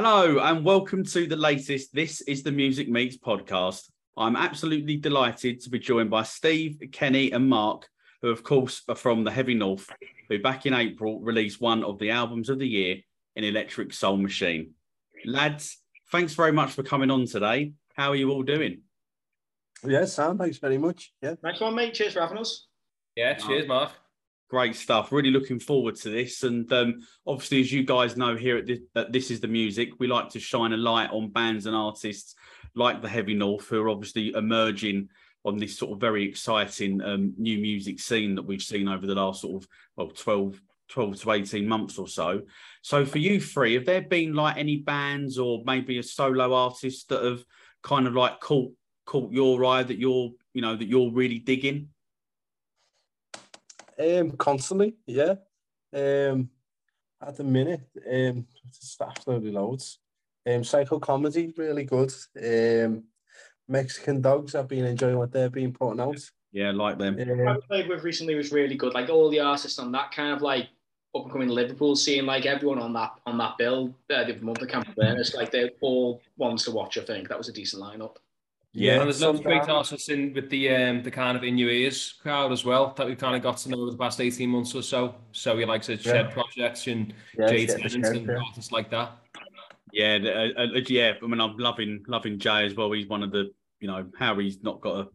Hello and welcome to the latest This is the Music Meets podcast. I'm absolutely delighted to be joined by Steve, Kenny, and Mark, who, of course, are from the Heavy North, who back in April released one of the albums of the year in Electric Soul Machine. Lads, thanks very much for coming on today. How are you all doing? Yeah, Sam, thanks very much. Yeah. Nice one, mate. Cheers for having us. Yeah, cheers, Mark. Great stuff. Really looking forward to this. And um, obviously, as you guys know here at this, at this is the music, we like to shine a light on bands and artists like the Heavy North, who are obviously emerging on this sort of very exciting um, new music scene that we've seen over the last sort of well 12, 12 to 18 months or so. So for you three, have there been like any bands or maybe a solo artist that have kind of like caught caught your eye that you're you know that you're really digging? Um, constantly, yeah. Um, at the minute, um, it's absolutely loads. Um, Psycho Comedy, really good. Um, Mexican Dogs, I've been enjoying what they've been putting out. Yeah, like them. I played with recently was really good. Like all the artists on that kind of like up and coming Liverpool scene, like everyone on that on that bill, uh, the month of Camp Awareness, like they're all ones to watch. I think that was a decent lineup. Yeah, and there's lots of great artists in with the um, the kind of in your ears crowd as well that we've kind of got to know over the past 18 months or so. So we like to yeah. Shed Projects and yeah, Jay Tennant and yeah. artists like that. Yeah, uh, uh, yeah. I mean, I'm loving loving Jay as well. He's one of the you know how he's not got a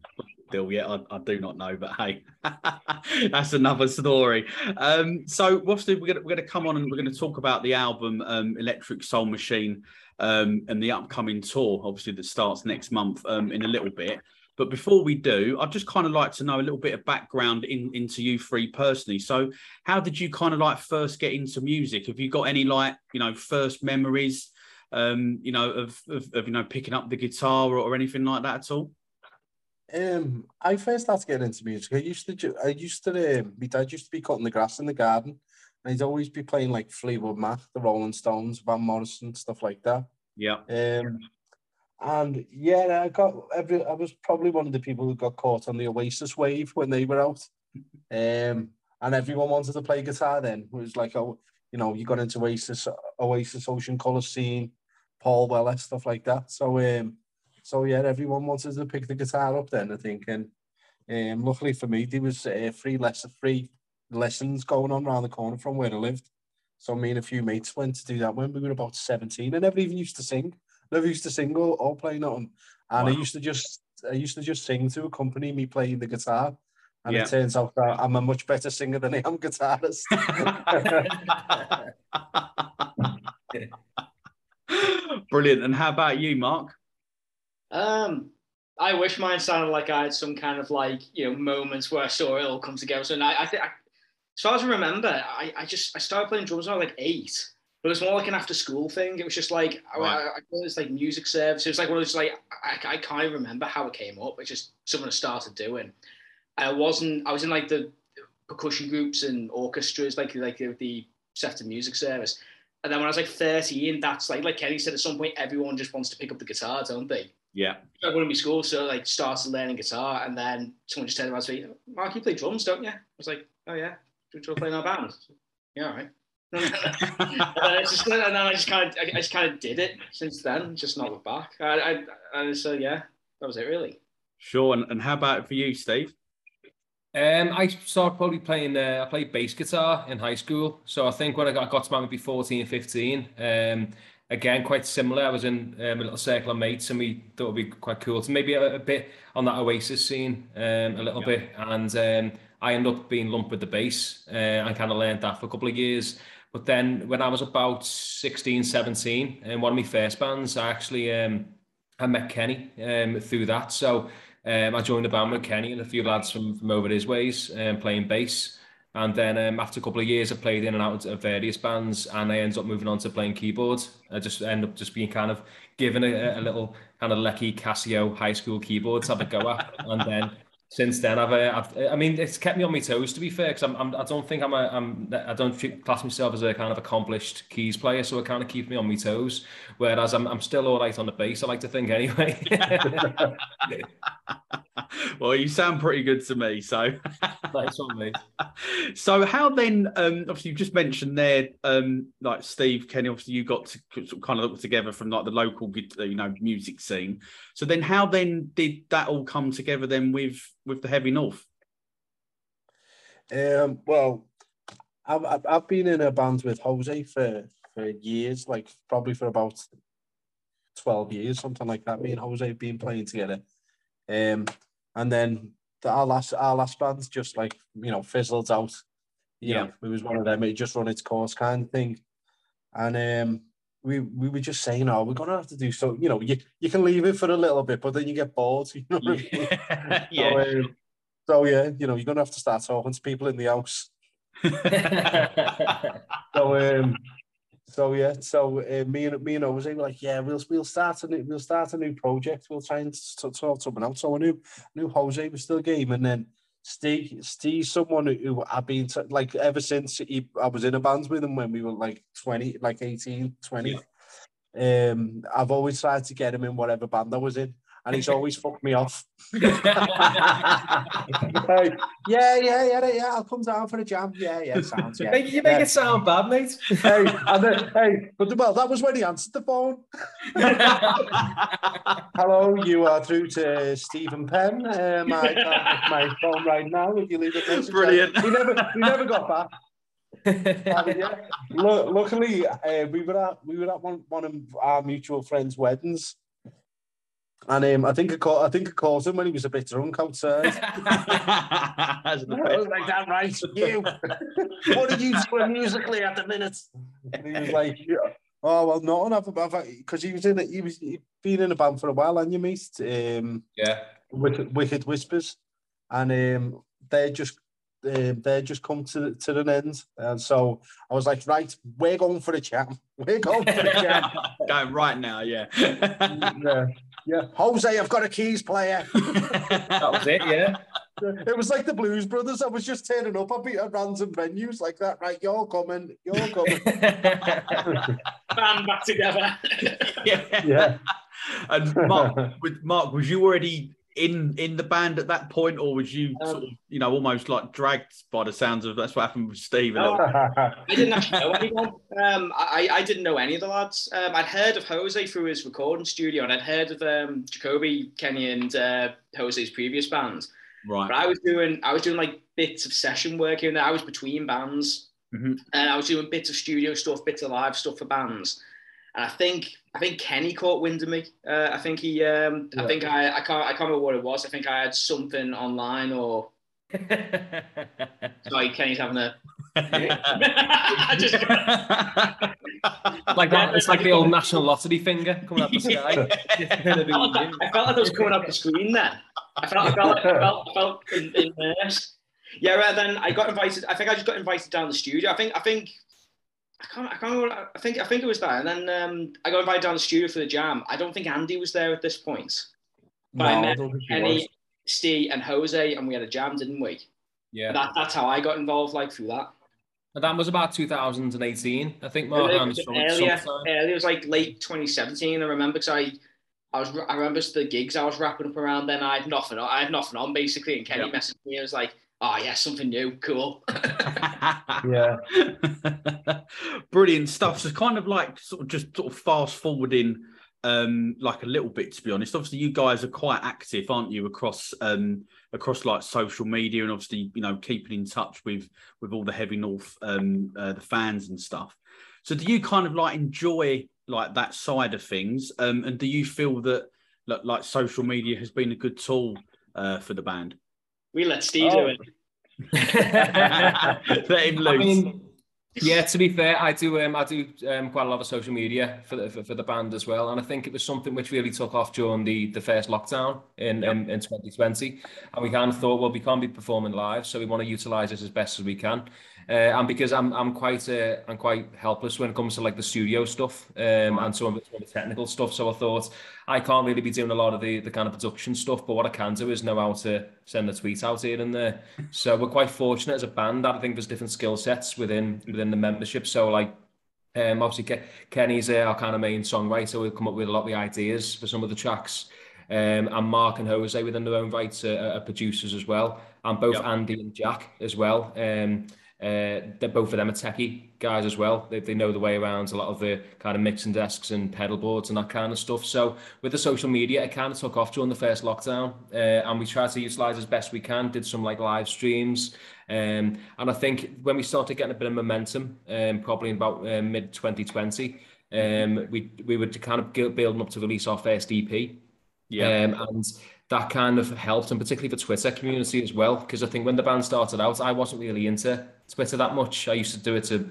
deal yet. I, I do not know, but hey, that's another story. Um, so obviously we're gonna we're gonna come on and we're gonna talk about the album um, Electric Soul Machine um, and the upcoming tour, obviously that starts next month um, in a little bit. But before we do, I'd just kind of like to know a little bit of background in, into you three personally. So, how did you kind of like first get into music? Have you got any like you know first memories, um, you know, of, of, of you know picking up the guitar or, or anything like that at all? Um, I first started getting into music. I used to, I used to, um, my dad used to be cutting the grass in the garden, and he'd always be playing like Fleetwood Mac, the Rolling Stones, Van Morrison, stuff like that. Yeah. Um, and yeah, I got every. I was probably one of the people who got caught on the Oasis wave when they were out. Um, and everyone wanted to play guitar then. It was like, oh, you know, you got into Oasis, Oasis, Ocean Colour Scene, Paul Weller, stuff like that. So, um, so yeah, everyone wanted to pick the guitar up then. I think, and um, luckily for me, there was uh, free lesson, free lessons going on around the corner from where I lived. So me and a few mates went to do that when we were about 17. I never even used to sing. Never used to sing or, or play nothing. And wow. I used to just I used to just sing to accompany me playing the guitar. And yeah. it turns out that I'm a much better singer than I am guitarist. Brilliant. And how about you, Mark? Um, I wish mine sounded like I had some kind of like you know moments where I saw it all come together. So I, I think as far as I remember, I, I just I started playing drums when I was like eight. But it was more like an after school thing. It was just like right. I, I, I was like music service. It was like one of those like I, I can't remember how it came up. It's just something I started doing. I wasn't. I was in like the percussion groups and orchestras, like like the, the Sefton Music Service. And then when I was like 13, that's like like Kenny said, at some point everyone just wants to pick up the guitar, don't they? Yeah. I went to school, so like started learning guitar, and then someone just turned around to me, "Mark, you play drums, don't you?" I was like, "Oh yeah." Do you want to play in our band? Yeah, all right. and, then just, and then I just kind of, I just kind of did it since then, just not look back. I, I, I so yeah, that was it really. Sure. And, and how about for you, Steve? Um, I started probably playing, uh, I played bass guitar in high school. So I think when I got, I got to maybe 14, 15, um, again, quite similar. I was in um, a little circle of mates and we thought it'd be quite cool to maybe a, a bit on that Oasis scene, um, a little yeah. bit. And um, I ended up being lumped with the bass uh, and kind of learned that for a couple of years. But then when I was about 16, 17, in one of my first bands, I actually um, I met Kenny um, through that. So um, I joined a band with Kenny and a few lads from, from over his ways um, playing bass. And then um, after a couple of years, I played in and out of various bands, and I ended up moving on to playing keyboards. I just ended up just being kind of given a, a little kind of Lecky Casio high school keyboard to have a go at, and then since then I've, uh, I've I mean it's kept me on my toes to be fair because I'm, I'm I don't think I'm a I'm I don't class myself as a kind of accomplished keys player so it kind of keeps me on my toes whereas I'm I'm still all right on the bass I like to think anyway well, you sound pretty good to me. So, nice one, mate. So, how then? Um, obviously, you just mentioned there, um, like Steve, Kenny. Obviously, you got to kind of look together from like the local, you know, music scene. So then, how then did that all come together then with with the Heavy North? Um, well, I've I've been in a band with Jose for for years, like probably for about 12 years, something like that. Me and Jose have been playing together. Um, and then the, our last our last band's just like, you know, fizzled out. You yeah. Know, it was one of them, it just run its course kind of thing. And um, we we were just saying, oh, we're gonna have to do so. You know, you, you can leave it for a little bit, but then you get bored. You know mean? yeah. So, um, so yeah, you know, you're gonna have to start talking to people in the house. so um, so yeah, so uh, me and me and Jose were like, yeah, we'll we'll start a new, we'll start a new project. We'll try and sort something out. So I knew knew Jose was still game, and then Steve Steve's someone who I've been to, like ever since he, I was in a band with him when we were like twenty, like 18, 20. Yeah. Um, I've always tried to get him in whatever band I was in and he's always fucked me off. yeah, yeah, yeah, yeah. I'll come down for a jam. Yeah, yeah, sounds. Yeah, you make yeah. it sound bad, mate. hey, and then, hey, but well, that was when he answered the phone. Hello, you are through to Stephen Penn. Um, I can't my phone right now. Would you leave a message? Brilliant. We never, we never got back. and, yeah, luckily, uh, we were at we were at one one of our mutual friends' weddings, and um, I think I caught I think I caught him when he was a bit drunk outside. I was like, "That right, you? what are you doing musically at the minute?" And he was like, yeah. "Oh well, no, I've because he was in it. He was he'd been in a band for a while, and you missed um, yeah, Wicked, Wicked Whispers, and um, they just um, they just come to to an end, and so I was like, right, we're going for a jam. We're going for a jam. going right now, yeah. yeah. Yeah, Jose, I've got a keys player. that was it, yeah. It was like the Blues Brothers. I was just turning up. I'd be at random venues like that. Right, you're coming. You're coming. Band back together. yeah. Yeah. And Mark, with Mark, was you already in in the band at that point, or was you um, sort of, you know, almost like dragged by the sounds of that's what happened with Steve? I didn't actually know anyone. Um, I, I didn't know any of the lads. Um, I'd heard of Jose through his recording studio, and I'd heard of um, Jacoby, Kenny, and uh, Jose's previous bands. Right. But I was doing I was doing like bits of session work here and there. I was between bands, mm-hmm. and I was doing bits of studio stuff, bits of live stuff for bands. And I think I think Kenny caught wind of me. Uh, I think he. Um, yeah. I think I. I can't. I can't remember what it was. I think I had something online or. Sorry, Kenny's having a. just... like that. It's like the old national lottery finger coming up the sky. I, felt like, I felt like it was coming up the screen there. I felt. I felt. I felt. I felt immersed. Yeah, right. Then I got invited. I think I just got invited down the studio. I think. I think I can't, I can't remember, I think, I think it was that. And then um, I got invited down the studio for the jam. I don't think Andy was there at this point. But no, I met Kenny, Steve, and Jose, and we had a jam, didn't we? Yeah. That, that's how I got involved, like through that. And that was about 2018, I think. Mark earlier, earlier, earlier, it was like late 2017. I remember because I, I was, I remember the gigs I was wrapping up around then. I had nothing, I had nothing on basically, and Kenny messaged me. I was like, oh yeah, something new, cool. yeah, brilliant stuff. So kind of like sort of just sort of fast forwarding um like a little bit to be honest. Obviously you guys are quite active aren't you across um across like social media and obviously you know keeping in touch with with all the heavy north um uh, the fans and stuff. So do you kind of like enjoy like that side of things? Um and do you feel that like, like social media has been a good tool uh for the band We let Steve oh. do it. Let him loose. I mean, yeah, to be fair, I do um, I do um, quite a lot of social media for the, for, for, the band as well, and I think it was something which really took off during the, the first lockdown in, yep. in, in 2020, and we kind of thought, well, we can't be performing live, so we want to utilize this as best as we can. Uh, and because I'm I'm quite uh, I'm quite helpless when it comes to like the studio stuff um, and some of, the, some of the technical stuff. So I thought I can't really be doing a lot of the the kind of production stuff, but what I can do is know how to send a tweet out here and there. So we're quite fortunate as a band that I think there's different skill sets within within the membership. So like um, obviously Kenny's uh, our kind of main songwriter. We've come up with a lot of the ideas for some of the tracks. Um, and Mark and Jose within their own rights are, are producers as well. And both Yep. Andy and Jack as well. Um, uh, they're both of them are techie guys as well. They, they know the way around a lot of the kind of mixing desks and pedal boards and that kind of stuff. So with the social media, it kind of took off during the first lockdown, uh, and we tried to utilize as best we can. Did some like live streams, um, and I think when we started getting a bit of momentum, um, probably in about uh, mid 2020, um, we we were kind of building up to release our first EP. Yeah. Um, and that kind of helped, and particularly for Twitter community as well, because I think when the band started out, I wasn't really into Twitter that much. I used to do it to,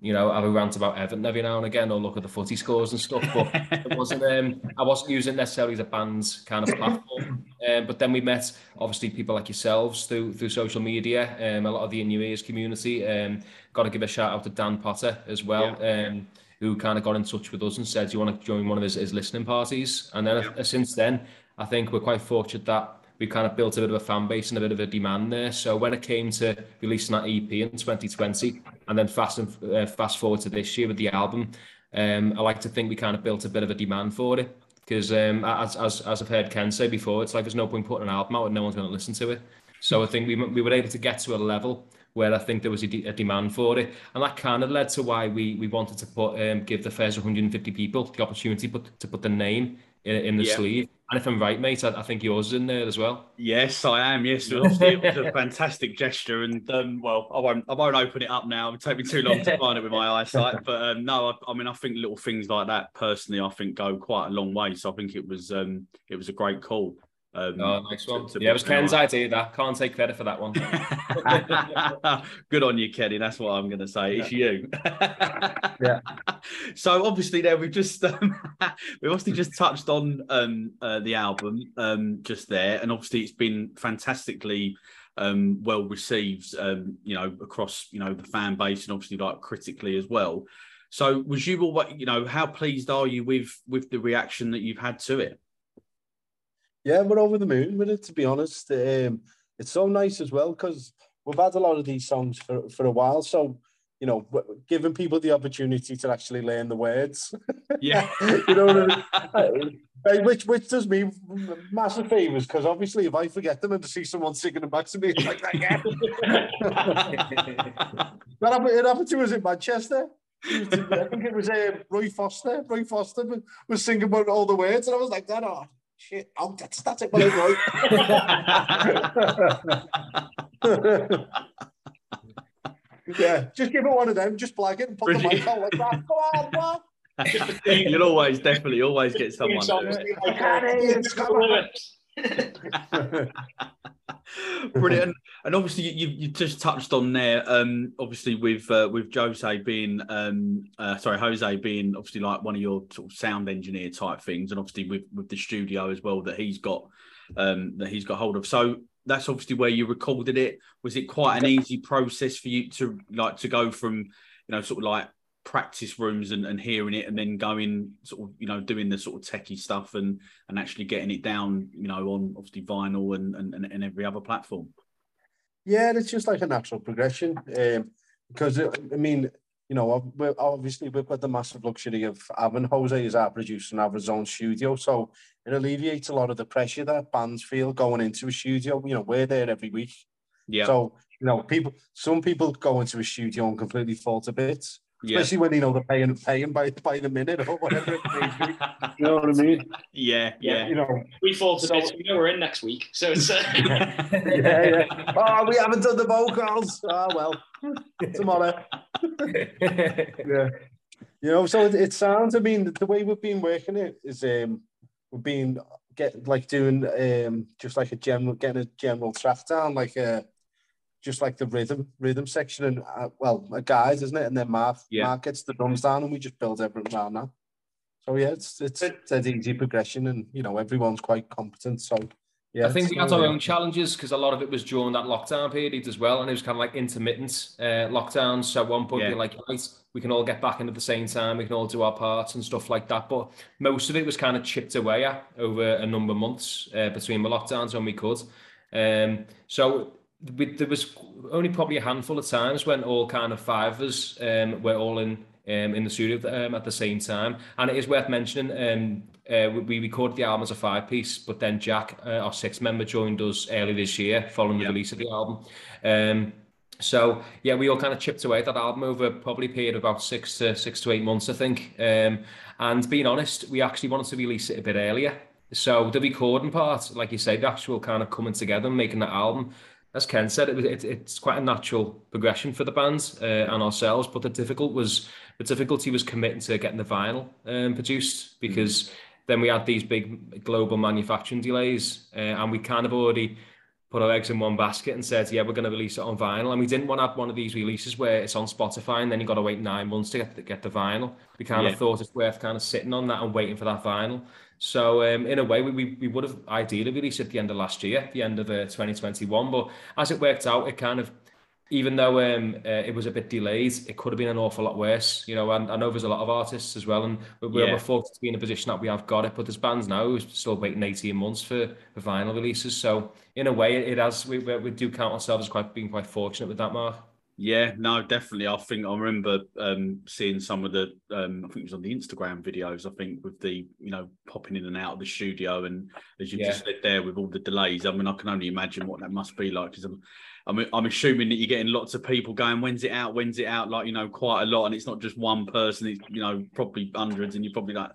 you know, have a rant about Everton every now and again, or look at the footy scores and stuff. But it wasn't. Um, I wasn't using necessarily the band's kind of platform. Um, but then we met obviously people like yourselves through through social media. Um, a lot of the Your community. Um, got to give a shout out to Dan Potter as well. Um, who kind of got in touch with us and said, "Do you want to join one of his, his listening parties?" And then uh, since then, I think we're quite fortunate that we kind of built a bit of a fan base and a bit of a demand there. So when it came to releasing that EP in 2020, and then fast and uh, fast forward to this year with the album, um, I like to think we kind of built a bit of a demand for it. Because um, as, as, as I've heard Ken say before, it's like there's no point putting an album out and no one's going to listen to it. So I think we, we were able to get to a level where I think there was a, de- a demand for it, and that kind of led to why we we wanted to put um, give the first 150 people the opportunity put, to put the name in, in the Yeah. sleeve. And if I'm right, mate, I, I think yours is in there as well. Yes, I am. Yes, it was a fantastic gesture, and um, well, I won't, I won't open it up now. It'll take me too long to find it with my eyesight. But um, no, I, I mean, I think little things like that, personally, I think go quite a long way. So I think it was, um, it was a great call. Um, Oh, nice one. to yeah, it was Ken's on. idea. That can't take credit for that one. Good on you, Kenny. That's what I'm going to say. It's you. Yeah. So obviously, there we've just um, we obviously just touched on um, uh, the album um, just there, and obviously it's been fantastically um, well received. Um, you know, across you know the fan base and obviously like critically as well. So was you all you know how pleased are you with with the reaction that you've had to it? Yeah, we're over the moon with it, to be honest. Um, it's so nice as well because we've had a lot of these songs for, for a while. So, you know, giving people the opportunity to actually learn the words, Yeah, you know what I mean? Uh, which which does me massive favors because obviously if I forget them and to see someone singing them back to me it's like that again. that happened, it happened to us in Manchester. I think it was uh, Roy Foster. Roy Foster was- was singing about all the words, and I was like, "That oh shit! Oh, that's that's it, well, Roy." yeah, just give it one of them. Just blag it and put the mic out like that. Go on, what? You'll always definitely always get someone. to do it. I can't hear it. Come on. Brilliant, and obviously you you just touched on there. Um, obviously with uh, with Jose being um, uh, sorry Jose being obviously like one of your sort of sound engineer type things, and obviously with with the studio as well that he's got um that he's got hold of. So that's obviously where you recorded it. Was it quite an easy process for you to like to go from you know sort of like practice rooms and, and hearing it and then going sort of you know doing the sort of techie stuff and and actually getting it down you know on obviously vinyl and and, and- every other platform Yeah, it's just like a natural progression. Um, because uh, I mean, you know, we're, obviously we've got the massive luxury of having Jose as our producer and have his own studio, so it alleviates a lot of the pressure that bands feel going into a studio. You know, we're there every week, yeah so you know, people. Some people go into a studio and completely fall to bits, yeah especially when you know they're paying paying by by the minute or whatever. It may be. You know what I mean? yeah yeah You know, we fall to So- bits. We know we're in next week, so it's. Uh, yeah, yeah. Oh, we haven't done the vocals. Oh well, tomorrow. yeah. You know, so it, it sounds. I mean, the way we've been working it is um we've been get like doing um just like a general getting a general draft down, like a just like the rhythm rhythm section and uh, well a guide, isn't it? And then Mark Yeah. Mark gets the drums down and we just build everything around that. So yeah, it's it's, it's an easy progression and you know everyone's quite competent. So yeah, I think we had our own challenges because a lot of it was during that lockdown period as well, and it was kind of like intermittent uh, lockdowns. So at one point, Yeah. you're like, right, we can all get back in at the same time, we can all do our parts and stuff like that. But most of it was kind of chipped away at over a number of months uh, between the lockdowns when we could. Um, so we, there was only probably a handful of times when all kind of five of us um, were all in um, in the studio um, at the same time. And it is worth mentioning, um, uh, we, recorded the album as a five piece, but then Jack, uh, our sixth member, joined us early this year following the release of the album. Um, so yeah, we all kind of chipped away at that album over probably a period of about six to six to eight months, I think. Um, and being honest, we actually wanted to release it a bit earlier. So the recording part, like you say, the actual kind of coming together and making that album, as Ken said, it was it, it's quite a natural progression for the bands uh, and ourselves. But the difficult was the difficulty was committing to getting the vinyl um, produced because then we had these big global manufacturing delays, uh, and we kind of already put our eggs in one basket and said, yeah, we're going to release it on vinyl. And we didn't want to have one of these releases where it's on Spotify and then you've got to wait nine months to get, to get the vinyl. We kind yeah. of thought it's worth kind of sitting on that and waiting for that vinyl. So um, in a way, we, we, we would have ideally released at the end of last year, the end of uh, 2021. But as it worked out, it kind of, even though um, uh, it was a bit delayed, it could have been an awful lot worse. You know, and I know there's a lot of artists as well, and we're, yeah. we're fortunate to be in a position that we have got it. But there's bands now who's still waiting 18 months for, for vinyl releases. So in a way, it, it has. We, we do count ourselves as quite being quite fortunate with that, Mark. Yeah, no, definitely. I think I remember um, seeing some of the, um, I think it was on the Instagram videos. I think with the, you know, popping in and out of the studio, and as you yeah. just said there, with all the delays. I mean, I can only imagine what that must be like. Because I'm, I'm, I'm assuming that you're getting lots of people going, "When's it out? When's it out?" Like you know, quite a lot, and it's not just one person. It's you know, probably hundreds, and you're probably like,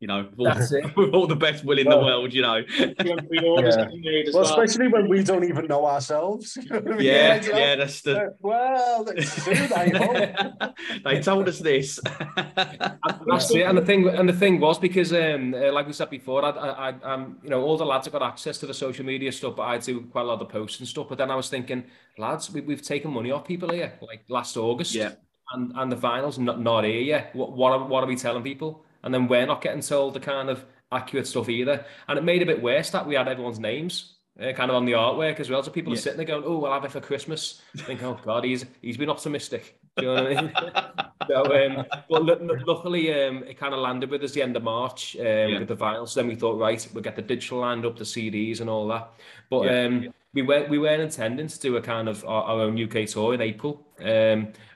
you know, with all, with all, the best will in well, the world, you know. yeah. well, well, especially when we don't even know ourselves. yeah, yeah, yeah, that's the. Uh, well, they told us this. that's it, and the thing, and the thing was because, um, uh, like we said before, I, I, I, um, you know, all the lads have got access to the social media stuff, but I do quite a lot of posts and stuff. But then I was thinking, lads, we, we've taken money off people here, like last August. Yeah. And, and the finals not, not here yet. What, what, are, what are we telling people? And then we're not getting told the kind of accurate stuff either. And it made it a bit worse that we had everyone's names uh, kind of on the artwork as well. So people yeah. are sitting there going, "Oh, I'll have it for Christmas." Think, "Oh God, he's he's been optimistic." Do you know what I mean? so, um, but l- luckily, um, it kind of landed with us the end of March um, yeah. with the vinyl. So then we thought, right, we'll get the digital land up, the CDs and all that. But yeah. um, we weren't we weren't intending to do a kind of our, our own UK tour in April.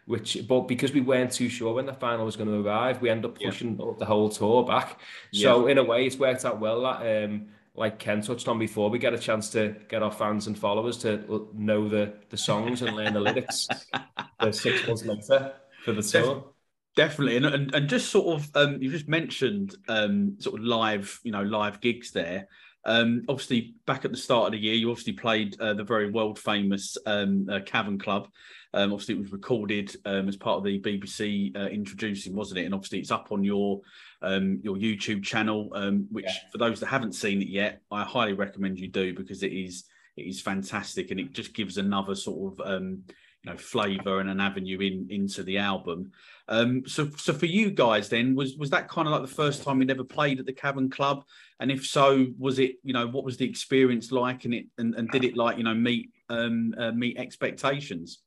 Which but because we weren't too sure when the final was going to arrive, we ended up pushing yeah. the whole tour back. So yeah. in a way, it's worked out well. That um, like Ken touched on before, we get a chance to get our fans and followers to know the the songs and learn the lyrics. the six months later for the tour. Definitely, and, and and just sort of um, you just mentioned um, sort of live, you know, live gigs there. Um, obviously, back at the start of the year, you obviously played uh, the very world famous um, uh, Cavern Club. Um, obviously, it was recorded um, as part of the BBC uh, introducing, wasn't it? And obviously, it's up on your um, your YouTube channel, um, which yeah. for those that haven't seen it yet, I highly recommend you do because it is it is fantastic and it just gives another sort of um, you know flavour and an avenue in into the album. Um, so so for you guys, then was was that kind of like the first time you never played at the Cavern Club? And if so, was it you know what was the experience like? And it and, and did it like you know meet um, uh, meet expectations?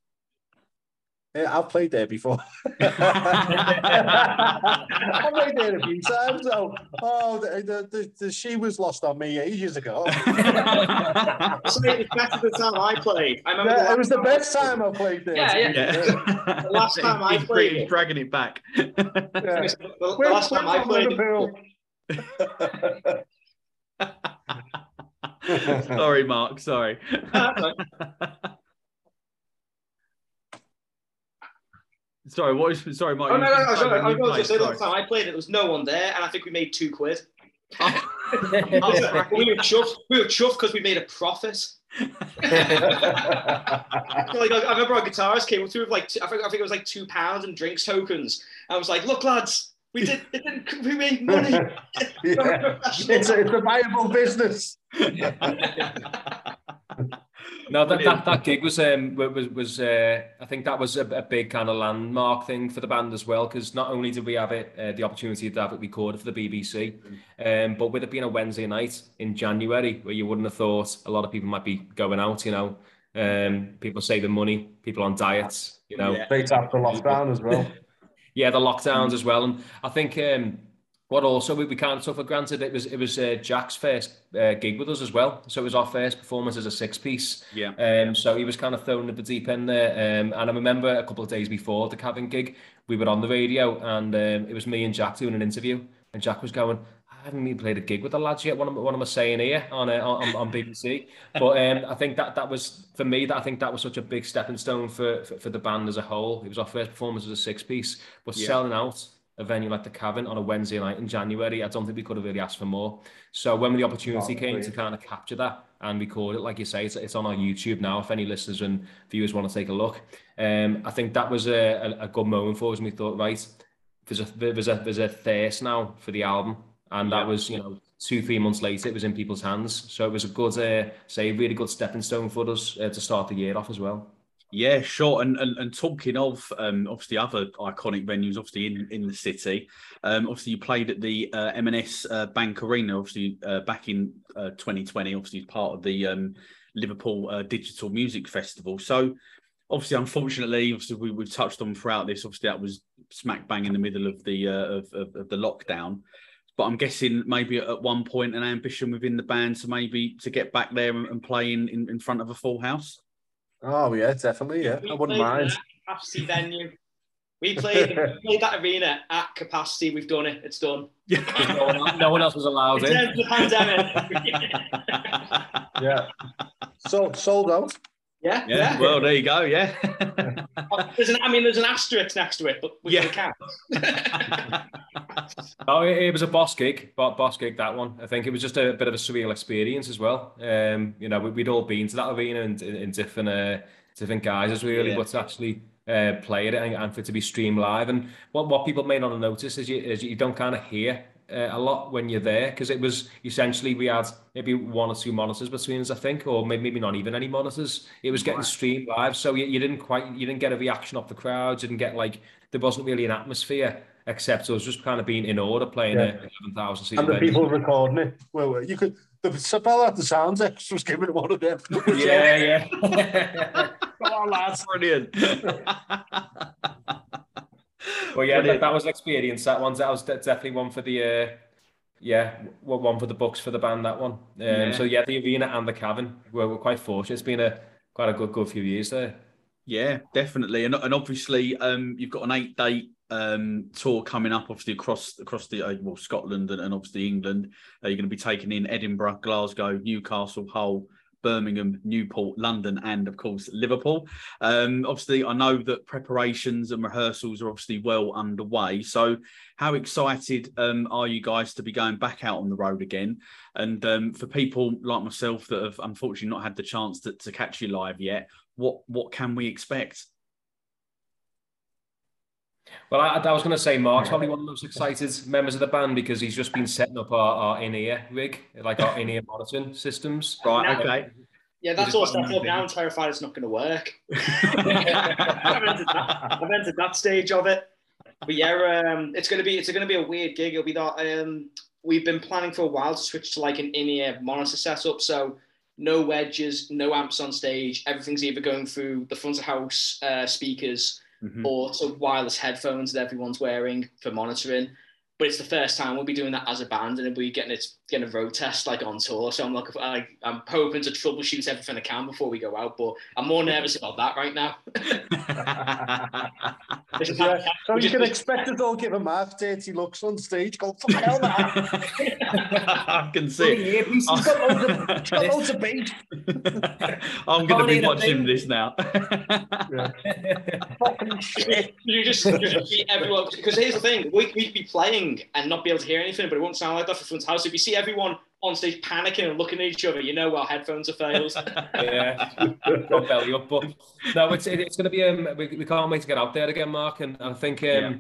Yeah, I've played there before. I've played there a few times. Oh, oh the, the, the, the, she was lost on me ages ago. so it was better the time I played. I remember yeah, it was the best time I played there. Yeah, yeah. yeah. the last time I played, he's dragging it back. Yeah. The, the last time I played. sorry, Mark. Sorry. Sorry, what sorry, Mike? Oh no, no, no, sorry. I was going to say last time I played it, there was no one there, and I think we made two quid. Oh. oh, we were chuffed. We were chuffed because we made a profit. like I, remember our guitarist came through with like I think I think it was like two pounds and drinks tokens. I was like, "Look, lads, we did. It we made money. yeah. it's, a, it's a viable business." No, that, that, that gig was um was was uh, I think that was a, a, big kind of landmark thing for the band as well because not only did we have it uh, the opportunity to have it recorded for the BBC, um, but with it being a Wednesday night in January where you wouldn't have thought a lot of people might be going out, you know, um, people saving money, people on diets, you know, yeah. after lockdown as well. yeah, the lockdowns as well, and I think um, what also we, we can't take for granted it was it was uh, Jack's first uh, gig with us as well. So it was our first performance as a six piece. Yeah. Um. So he was kind of thrown at the deep end there. Um. And I remember a couple of days before the Cavern gig, we were on the radio and um, it was me and Jack doing an interview, and Jack was going. I haven't even played a gig with the lads yet. What am, what am I saying here on, uh, on on BBC? But um, I think that that was for me. That I think that was such a big stepping stone for, for for the band as a whole. It was our first performance as a six piece, but Yeah. selling out a venue like the Cavern on a Wednesday night in January, I don't think we could have really asked for more. So when the opportunity Oh, came to kind of capture that and record it, like you say, it's, it's on our YouTube now. If any listeners and viewers want to take a look, um, I think that was a, a, a good moment for us, and we thought, right, there's a there's a there's a thirst now for the album, and that was you know two three months later, it was in people's hands. So it was a good, uh, say, really good stepping stone for us uh, to start the year off as well. Yeah, sure. And and, and talking of um, obviously other iconic venues, obviously in, in the city. Um, obviously you played at the uh, M&S uh, Bank Arena, obviously uh, back in uh, 2020. Obviously as part of the um, Liverpool uh, Digital Music Festival. So obviously, unfortunately, obviously we, we've touched on throughout this. Obviously that was smack bang in the middle of the uh, of, of, of the lockdown. But I'm guessing maybe at one point an ambition within the band to maybe to get back there and, and play in, in, in front of a full house. Oh yeah, definitely. Yeah, We I wouldn't mind. capacity venue. We played, we played that arena at capacity. We've done it. It's done. No one, else- no one else was allowed In in. the pandemic. Yeah. So sold out. Yeah, Yeah, well, there you go. Yeah. There's an, I mean, there's an asterisk next to it, but we Yeah. can count. Oh, it, it was a boss gig, but boss gig that one. I think it was just a bit of a surreal experience as well. Um, you know, we, we'd all been to that arena in, in, in different uh, different guises really, Yeah. but to actually uh, play it and, and for it to be streamed live. And what, what people may not have noticed is you, is you don't kind of hear uh, a lot when you're there because it was essentially we had maybe one or two monitors between us, I think, or maybe, maybe not even any monitors. It was getting streamed live, so you, you didn't quite you didn't get a reaction off the crowds, you didn't get like there wasn't really an atmosphere except us just kind of being in order playing Yeah. a eleven thousand seat And the people recording it. Well, you could. The fella at the sounds X was giving one of them. Yeah, yeah. Come on, lads. Brilliant. Well, yeah, that, that was an experience. That one, that was definitely one for the, uh, yeah, one for the books for the band. That one. Um, Yeah. So yeah, the arena and the Cavern. We're, we're quite fortunate. It's been a quite a good good few years there. Yeah, definitely, and and obviously, um, you've got an eight date um tour coming up, obviously across across the uh, well Scotland and, and obviously England. Uh, you're going to be taking in Edinburgh, Glasgow, Newcastle, Hull, Birmingham, Newport, London, and of course Liverpool. Um, obviously, I know that preparations and rehearsals are obviously well underway. So, how excited um, are you guys to be going back out on the road again? And um, for people like myself that have unfortunately not had the chance to, to catch you live yet, what what can we expect? Well, I, I was going to say Mark's probably one of the most excited members of the band because he's just been setting up our, our in-ear rig, like our in-ear monitoring systems. Right, okay. Yeah, that's all set up now. I'm terrified it's not going to work. I've, entered that, I've entered that stage of it. But yeah, um, it's going to be it's going to be a weird gig. It'll be that um, we've been planning for a while to switch to like an in-ear monitor setup. So no wedges, no amps on stage. Everything's either going through the front of house uh, speakers Mhm. or to wireless headphones that everyone's wearing for monitoring. But it's the first time we'll be doing that as a band, and we'll be getting it getting a road test like on tour. So I'm like, I, I'm hoping to troubleshoot everything I can before we go out. But I'm more nervous about that right now. Yeah. So you can expect us all give a Mark dirty looks on stage. Go, fuck hell, man. I can see. it. He's got loads of, he's got loads of bass. I'm going to be Can't hear a watching this now. Fucking shit. you just, just everyone because here's the thing: we we'd be playing and not be able to hear anything, but it won't sound like that for front house. If you see everyone on stage panicking and looking at each other, you know our headphones are fails. yeah, got belly up. But no, it's it's going to be. Um, we, we can't wait to get out there again, Mark. And I think um, Yeah.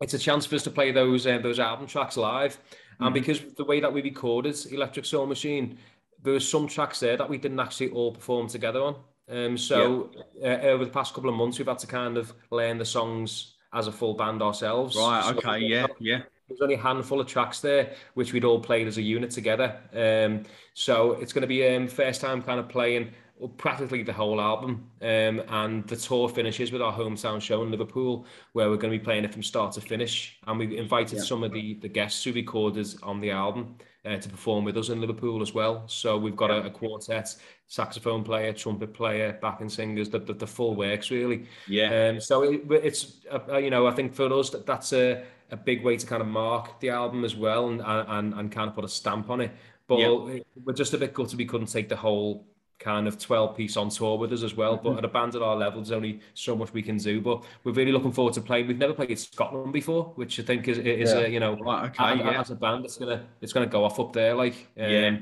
it's a chance for us to play those uh, those album tracks live. Mhm. And because the way that we recorded Electric Soul Machine, there was some tracks there that we didn't actually all perform together on. Um, so uh, over the past couple of months, we've had to kind of learn the songs as a full band ourselves. right, So- okay, yeah, yeah. There's only a handful of tracks there which we'd all played as a unit together. Um, so it's going to be um, first time kind of playing practically the whole album. Um, and the tour finishes with our hometown show in Liverpool, where we're going to be playing it from start to finish. And we've invited yeah. some of the, the guests who recorded on the album uh, to perform with us in Liverpool as well. So we've got a, a quartet, saxophone player, trumpet player, backing singers, the, the, the full works really. Yeah. Um, so it, it's, uh, you know, I think for us that that's a, a big way to kind of mark the album as well and, and, and kind of put a stamp on it. But yeah. we're just a bit gutted we couldn't take the whole kind of 12 piece on tour with us as well. But mm-hmm. at a band at our level, there's only so much we can do. But we're really looking forward to playing. We've never played Scotland before, which I think is is yeah. a, you know okay, yeah. as a band, it's gonna it's gonna go off up there. Like um, yeah.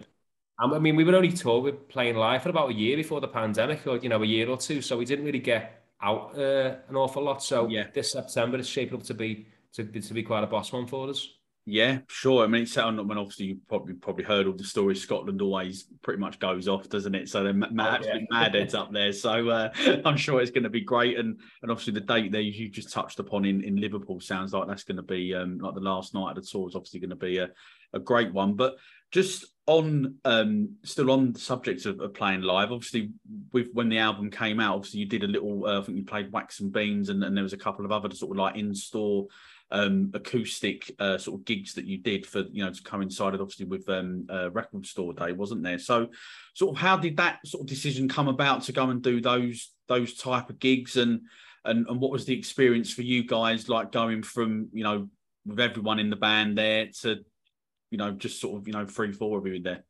I mean, we were only tour with playing live for about a year before the pandemic, or you know, a year or two. So we didn't really get out uh, an awful lot. So yeah. this September is shaping up to be to, to be quite a boss one for us. Yeah, sure. I mean, it's sounded when obviously you probably probably heard all the stories. Scotland always pretty much goes off, doesn't it? So they're mad, oh, yeah. mad heads up there. So uh, I'm sure it's going to be great. And and obviously the date there you just touched upon in, in Liverpool sounds like that's going to be um, like the last night of the tour is obviously going to be a, a great one. But just on um, still on the subject of, of, playing live, obviously with when the album came out, obviously you did a little. Uh, I think you played Wax and Beans, and, and there was a couple of other sort of like in store um, acoustic uh, sort of gigs that you did for you know to coincided obviously with um, uh, Record Store Day, wasn't there? So, sort of how did that sort of decision come about to go and do those those type of gigs, and and and what was the experience for you guys like going from you know with everyone in the band there to you know just sort of you know three free for everyone there?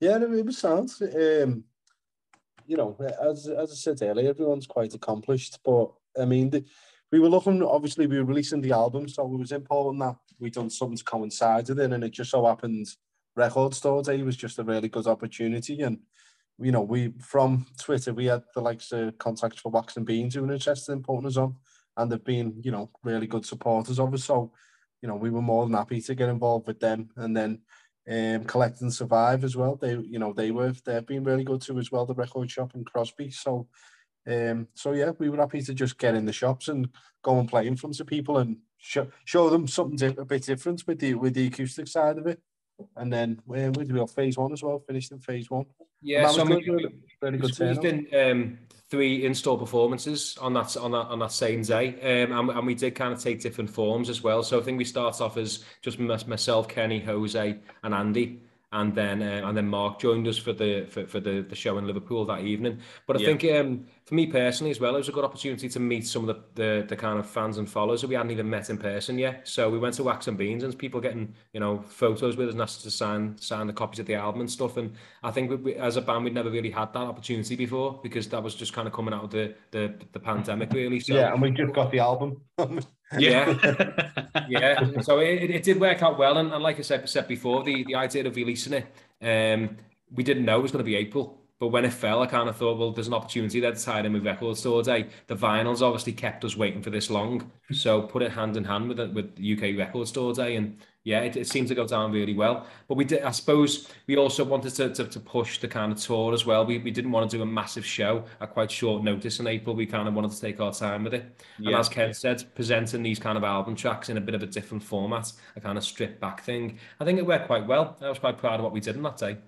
Yeah, it was sound. Um, you know, as as I said earlier, everyone's quite accomplished, but I mean. The, we were looking, obviously, we were releasing the album, so it was important that we done something to coincide with it. And it just so happened Record Store Day was just a really good opportunity. And, you know, we from Twitter, we had the likes of contacts for Wax and Beans who were interested in putting us on. And they've been, you know, really good supporters of us. So, you know, we were more than happy to get involved with them. And then um, Collect and Survive as well. They, you know, they were, they've been really good too as well, the record shop in Crosby. So, um, so yeah, we were happy to just get in the shops and go and play in front of people and show, show them something a bit different with the with the acoustic side of it. And then um, we did phase one as well, finished in phase one. Yeah, so good, we, really good we did um, three in-store performances on that on that on that same day, um, and, and we did kind of take different forms as well. So I think we start off as just myself, Kenny, Jose, and Andy and then uh, and then Mark joined us for the for, for the, the show in Liverpool that evening. But I yeah. think um, for me personally as well, it was a good opportunity to meet some of the, the, the kind of fans and followers that we hadn't even met in person yet. So we went to Wax and Beans and people getting you know photos with us and asked to sign sign the copies of the album and stuff. And I think we, we, as a band we'd never really had that opportunity before because that was just kind of coming out of the the, the pandemic really. So, yeah, and we just got the album. Yeah, yeah. So it, it did work out well, and, and like I said said before, the, the idea of releasing it, um, we didn't know it was going to be April. But when it fell, I kind of thought, well, there's an opportunity there to tie it in with Record Store Day. The vinyls obviously kept us waiting for this long, so put it hand in hand with it with UK Record Store Day, and yeah, it, it seemed to go down really well. But we did, I suppose, we also wanted to, to, to push the kind of tour as well. We, we didn't want to do a massive show at quite short notice in April. We kind of wanted to take our time with it. Yeah. And as Ken said, presenting these kind of album tracks in a bit of a different format, a kind of stripped back thing. I think it worked quite well. I was quite proud of what we did on that day.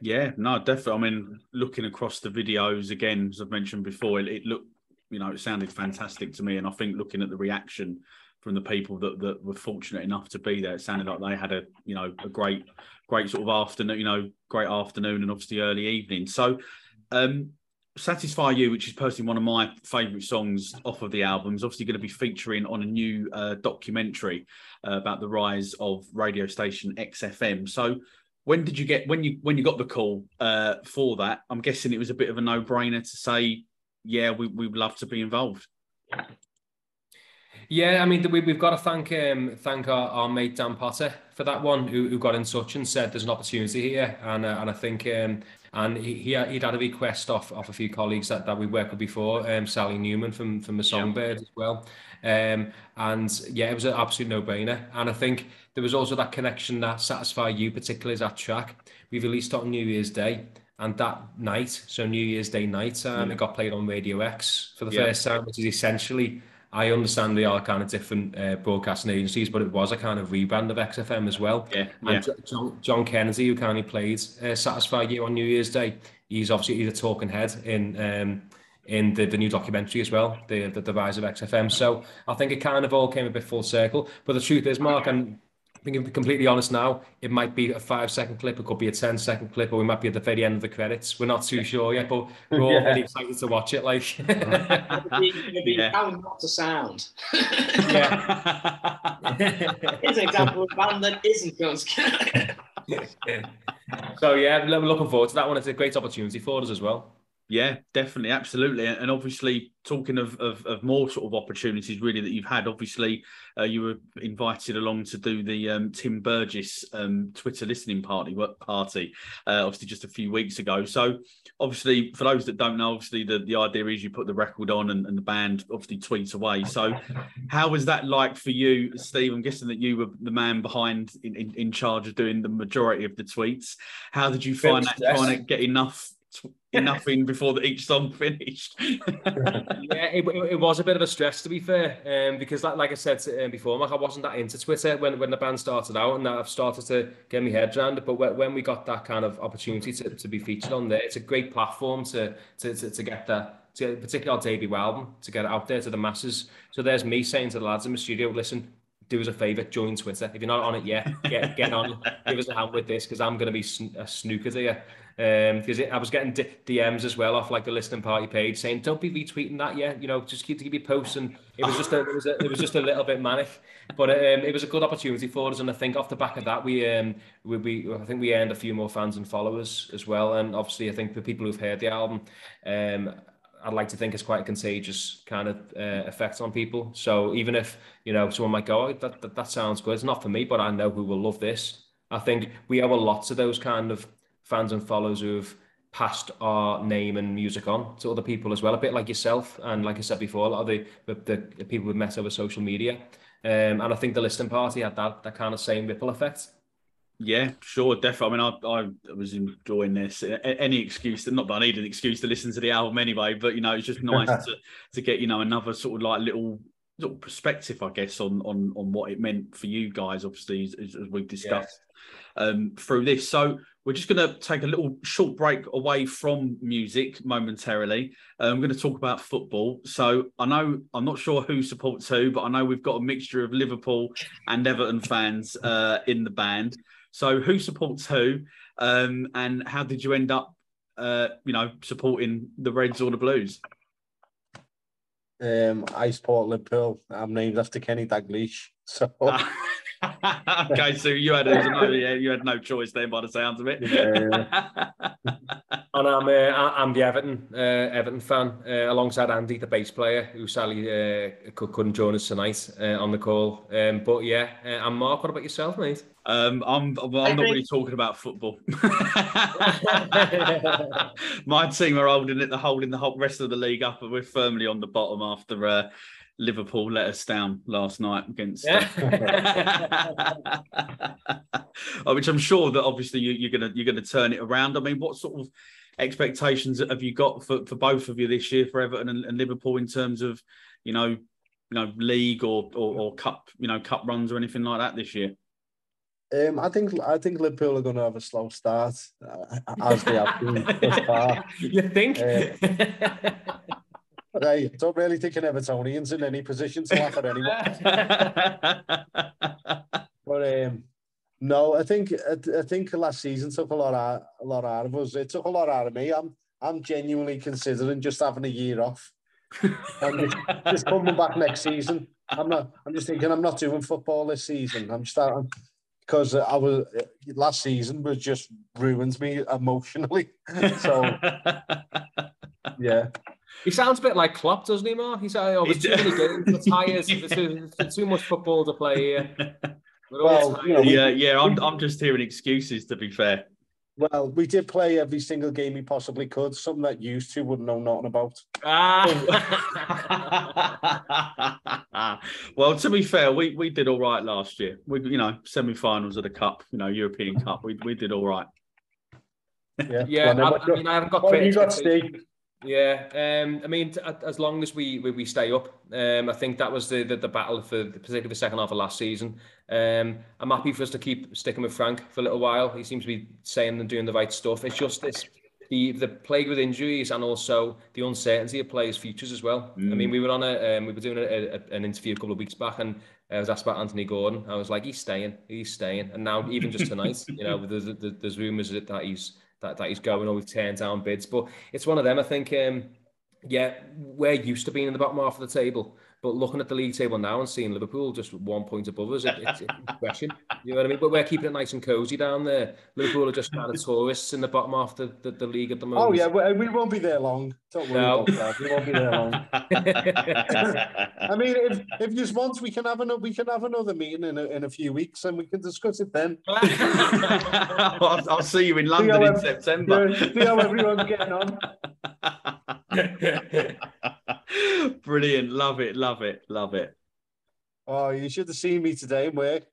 Yeah, no, definitely. I mean, looking across the videos again, as I've mentioned before, it, it looked, you know, it sounded fantastic to me. And I think looking at the reaction from the people that, that were fortunate enough to be there. It sounded like they had a you know a great great sort of afternoon, you know, great afternoon and obviously early evening. So um Satisfy You, which is personally one of my favourite songs off of the album, is obviously going to be featuring on a new uh, documentary uh, about the rise of radio station XFM. So, when did you get when you when you got the call uh, for that? I'm guessing it was a bit of a no brainer to say, yeah, we we'd love to be involved. Yeah, I mean, we, we've got to thank um, thank our, our mate Dan Potter for that one, who, who got in touch and said there's an opportunity here, and uh, and I think um, and he, he he'd had a request off off a few colleagues that, that we worked with before, um, Sally Newman from from the Songbird yeah. as well, um, and yeah, it was an absolute no brainer, and I think there was also that connection that satisfy you, particularly as that track we released on New Year's Day. And that night, so New Year's Day night, um, yeah. it got played on Radio X for the yeah. first time, which is essentially I understand they are kind of different uh, broadcasting agencies, but it was a kind of rebrand of XFM as well. Yeah, And yeah. John, John Kennedy, who kindly played uh, Satisfy You on New Year's Day, he's obviously he's a talking head in um, in the, the new documentary as well, the, the the rise of XFM. So I think it kind of all came a bit full circle. But the truth is, Mark, and being completely honest now, it might be a five second clip, it could be a 10 second clip, or we might be at the very end of the credits. We're not too sure yet, but we're all Yeah. really excited to watch it. Like, Yeah. How not to sound. yeah. Here's an example of a band that isn't going to. so yeah, we're looking forward to that one. It's a great opportunity for us as well. Yeah, definitely, absolutely, and obviously talking of, of of more sort of opportunities really that you've had. Obviously, uh, you were invited along to do the um, Tim Burgess um, Twitter listening party party, uh, obviously just a few weeks ago. So, obviously, for those that don't know, obviously the, the idea is you put the record on and, and the band obviously tweets away. So, how was that like for you, Steve? I'm guessing that you were the man behind in, in, in charge of doing the majority of the tweets. How did you find that trying to get enough? Enough in before the, each song finished. yeah, it, it, was a bit of a stress to be fair, um, because like, like I said um, before, Mark, I wasn't that into Twitter when, when the band started out, and I've started to get my head around it. But when, when we got that kind of opportunity to, to be featured on there, it's a great platform to to, to, to get that, to, particularly our debut album, to get it out there to the masses. So there's me saying to the lads in the studio, listen. Do us a favour, join Twitter. If you're not on it yet, get get on. Give us a hand with this because I'm going to be sn- a snooker to you. Um, because I was getting D- DMs as well off like the listening party page saying, "Don't be retweeting that yet." You know, just keep to keep your posts. And it was just a, it was a, it was just a little bit manic, but um, it was a good opportunity for us. And I think off the back of that, we um we, we I think we earned a few more fans and followers as well. And obviously, I think for people who've heard the album, um. I'd like to think it's quite a contagious kind of uh, effect on people. So even if you know someone might go, oh, that, that that sounds good, it's not for me, but I know who will love this. I think we owe a lot to those kind of fans and followers who've passed our name and music on to other people as well, a bit like yourself. And like I said before, a lot of the, the, the people we've met over social media. Um, and I think the listening party had that, that kind of same ripple effect. Yeah, sure, definitely. I mean, I, I was enjoying this. Any excuse, not that I need an excuse to listen to the album anyway, but you know, it's just nice to, to get you know another sort of like little little perspective, I guess, on on on what it meant for you guys. Obviously, as, as we've discussed um, through this. So we're just going to take a little short break away from music momentarily. I'm going to talk about football. So I know I'm not sure who supports who, but I know we've got a mixture of Liverpool and Everton fans uh, in the band. So who supports who, um, and how did you end up, uh, you know, supporting the Reds or the Blues? Um, I support Liverpool. I'm named after Kenny Dalglish. So okay, so you had no, yeah, you had no choice then, by the sounds of it. And I'm uh, I- I'm the Everton uh, Everton fan uh, alongside Andy, the bass player, who sadly uh, couldn't join us tonight uh, on the call. Um, but yeah, uh, and Mark, what about yourself, mate? Um, I'm well, I I'm not think- really talking about football. My team are holding it, the holding the whole rest of the league up, and we're firmly on the bottom after uh, Liverpool let us down last night against. uh, Oh, which I'm sure that obviously you, you're gonna you're gonna turn it around. I mean, what sort of expectations have you got for, for both of you this year for Everton and, and Liverpool in terms of you know you know league or, or or cup you know cup runs or anything like that this year? um, I think I think Liverpool are going to have a slow start, uh, as they have been thus far. you think? But I don't really think an Evertonian's in any position to laugh at anyone. But um, no, I think I, I think last season took a lot out a lot out of us. It took a lot out of me. I'm I'm genuinely considering just having a year off and just, just coming back next season. I'm not. I'm just thinking I'm not doing football this season. I'm starting because I was last season was just ruins me emotionally. So yeah, he sounds a bit like Klopp, doesn't he, Mark? He's like, oh, there's too many games, there's tires, there's too, there's too much football to play here. We're Well, you know, we- yeah, yeah. I'm I'm just hearing excuses. To be fair. well, we did play every single game we possibly could. Something that used to wouldn't know nothing about. Ah. well, to be fair, we, we did all right last year. We you know semi-finals of the cup, you know European Cup. We we did all right. Yeah, yeah, Well, I, I you- mean, I haven't got what have you got. Steve? Yeah, um, I mean, as long as we we, we stay up, um, I think that was the, the, the battle for particularly the second half of last season. Um, I'm happy for us to keep sticking with Frank for a little while. He seems to be saying and doing the right stuff. It's just this the the plague with injuries and also the uncertainty of players' futures as well. Mm. I mean, mm. we were on a um, we were doing a, a, an interview a couple of weeks back, and I was asked about Anthony Gordon. I was like, he's staying, he's staying, and now even just tonight, you know, there's, there's rumours that, that he's that, that he's going or we've turned down bids, but it's one of them. I think, um, yeah, we're used to being in the bottom half of the table. But looking at the league table now and seeing Liverpool just one point above us, it, it's, a question. You know what I mean? But we're keeping it nice and cosy down there. Liverpool are just kind of tourists in the bottom half of the, the, the league at the oh, moment. Oh yeah, we, we won't be there long. Don't worry no. about that. We won't be there long. I mean, if if you want, we can have another we can have another meeting in a, in a few weeks and we can discuss it then. I'll, I'll, see you in London in September. See how everyone's getting on. Brilliant. Love it. Love it. Love it. Oh, you should have seen me today in.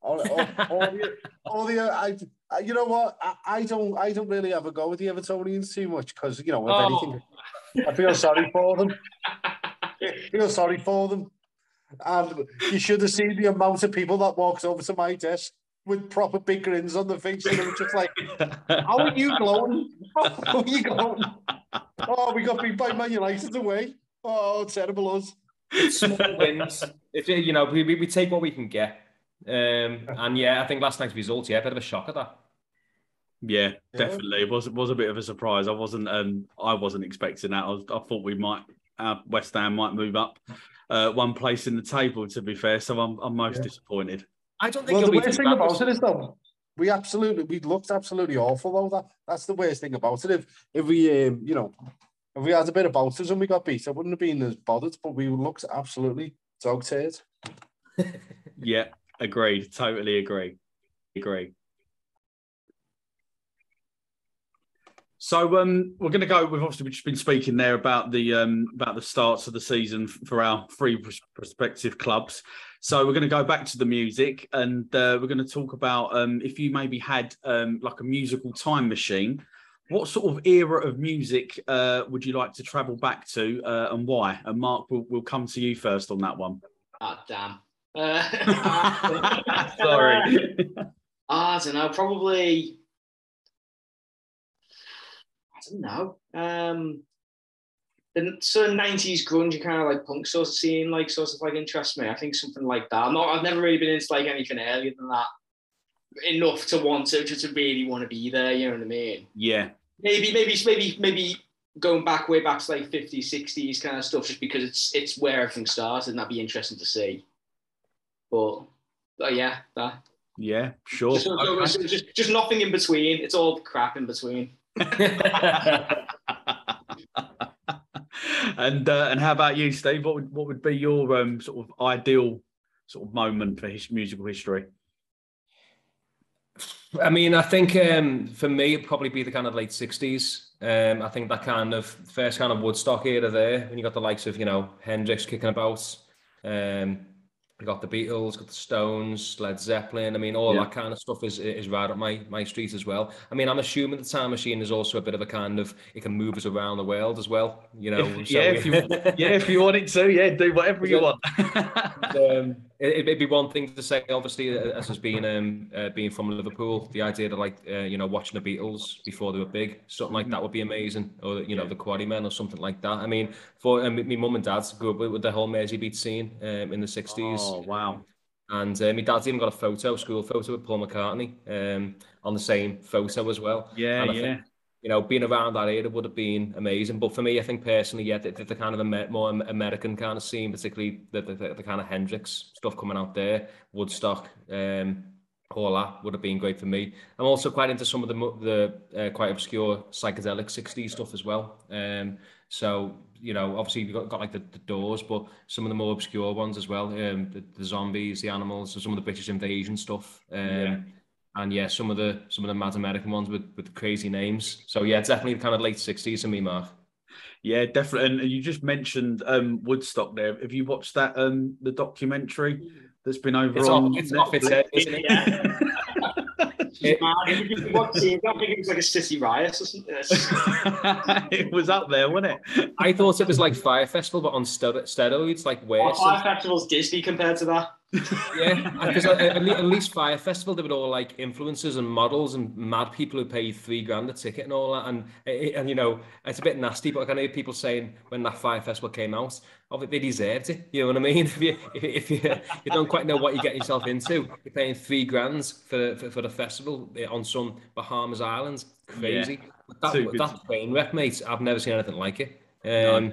All, all, all, the, all the, I, I, you know what? I, I, don't, I don't really ever go with the Evertonians too much because you know, if oh. anything, I feel sorry for them. I feel sorry for them. And you should have seen the amount of people that walked over to my desk with proper big grins on their face, and they were just like, "How are you glowing? How are you glowing?" Oh, we got beat by Man United away. Oh, terrible us. small wins. If you know, we, we take what we can get. Um, and yeah, I think last night's results, yeah, a bit of a shock at that. Yeah, definitely. Yeah. It was it was a bit of a surprise. I wasn't um I wasn't expecting that. I, was, I thought we might uh, West Ham might move up uh, one place in the table. To be fair, so I'm I'm most yeah. disappointed. I don't think. Well, the worst thing about it is though, we absolutely we looked absolutely awful though. That that's the worst thing about it. If if we um, you know if we had a bit of us and we got beat, I wouldn't have been as bothered, but we looked absolutely dog tired. yeah, agreed. Totally agree. Agree. So um, we're going to go. We've obviously just been speaking there about the um, about the starts of the season for our three prospective clubs. So we're going to go back to the music, and uh, we're going to talk about um, if you maybe had um, like a musical time machine what sort of era of music uh, would you like to travel back to uh, and why? And Mark, we'll, we'll come to you first on that one. Oh, damn. Uh, Sorry. I don't know. Probably. I don't know. Um, the sort of nineties grunge kind of like punk sort of scene, like sort of like interests me. I think something like that. I'm not. I've never really been into like anything earlier than that. Enough to want to, just to really want to be there. You know what I mean? Yeah maybe, maybe, maybe, maybe going back way back to like 50s, 60s kind of stuff, just because it's it's where everything started, and that'd be interesting to see. But, but yeah, that. Yeah, sure. Just, okay. just, just nothing in between. It's all crap in between. and uh, and how about you, Steve? What would what would be your um, sort of ideal sort of moment for his musical history? I mean, I think um, for me, it'd probably be the kind of late 60s. Um, I think that kind of first kind of Woodstock era there, when you got the likes of, you know, Hendrix kicking about, um, you got the Beatles, got the Stones, Led Zeppelin. I mean, all yeah. that kind of stuff is is right up my my street as well. I mean, I'm assuming the time machine is also a bit of a kind of it can move us around the world as well. You know, if, so yeah, if you yeah, if you want it to, yeah, do whatever you want. um, it, would be one thing to say, obviously, uh, as has been um, uh, being from Liverpool, the idea that like uh, you know watching the Beatles before they were big, something like that would be amazing, or you know the Quarrymen or something like that. I mean, for um, my mum and dad grew up with the whole Merseybeat scene um, in the '60s. Oh wow! And uh, my dad's even got a photo, school photo with Paul McCartney um, on the same photo as well. Yeah, yeah. Think, you know, being around that era would have been amazing. But for me, I think personally, yeah, the, the kind of a more American kind of scene, particularly the, the, the kind of Hendrix stuff coming out there, Woodstock, um, all that would have been great for me. I'm also quite into some of the the uh, quite obscure psychedelic 60s stuff as well. Um, so you know, obviously you've got, got like the, the Doors, but some of the more obscure ones as well. Um, the, the zombies, the animals, some of the British invasion stuff. Um, yeah and yeah, some of the some of the mad American ones with with crazy names. So yeah, definitely kind of late sixties for me, Mark. Yeah, definitely. And you just mentioned um, Woodstock there. Have you watched that um, the documentary that's been over it's on? Off, it's Netflix? off its head, isn't it? was mad. What team? I think it was like a city riot or something. it was up there, wasn't it? I thought it was like Fire Festival, but on steroids, steroids like worse. Fire Festival's Disney compared to that. Yeah, because at, at least Fire Festival they were all like influencers and models and mad people who paid three grand a ticket and all that. And and you know it's a bit nasty, but I can hear people saying when that Fire Festival came out, oh, they deserved it. You know what I mean? If you if you, you don't quite know what you get yourself into, you're paying three grand for for, for the festival eh, on some Bahamas islands. Crazy. Yeah. That, that train wreck, mate. I've never seen anything like it. Um, no.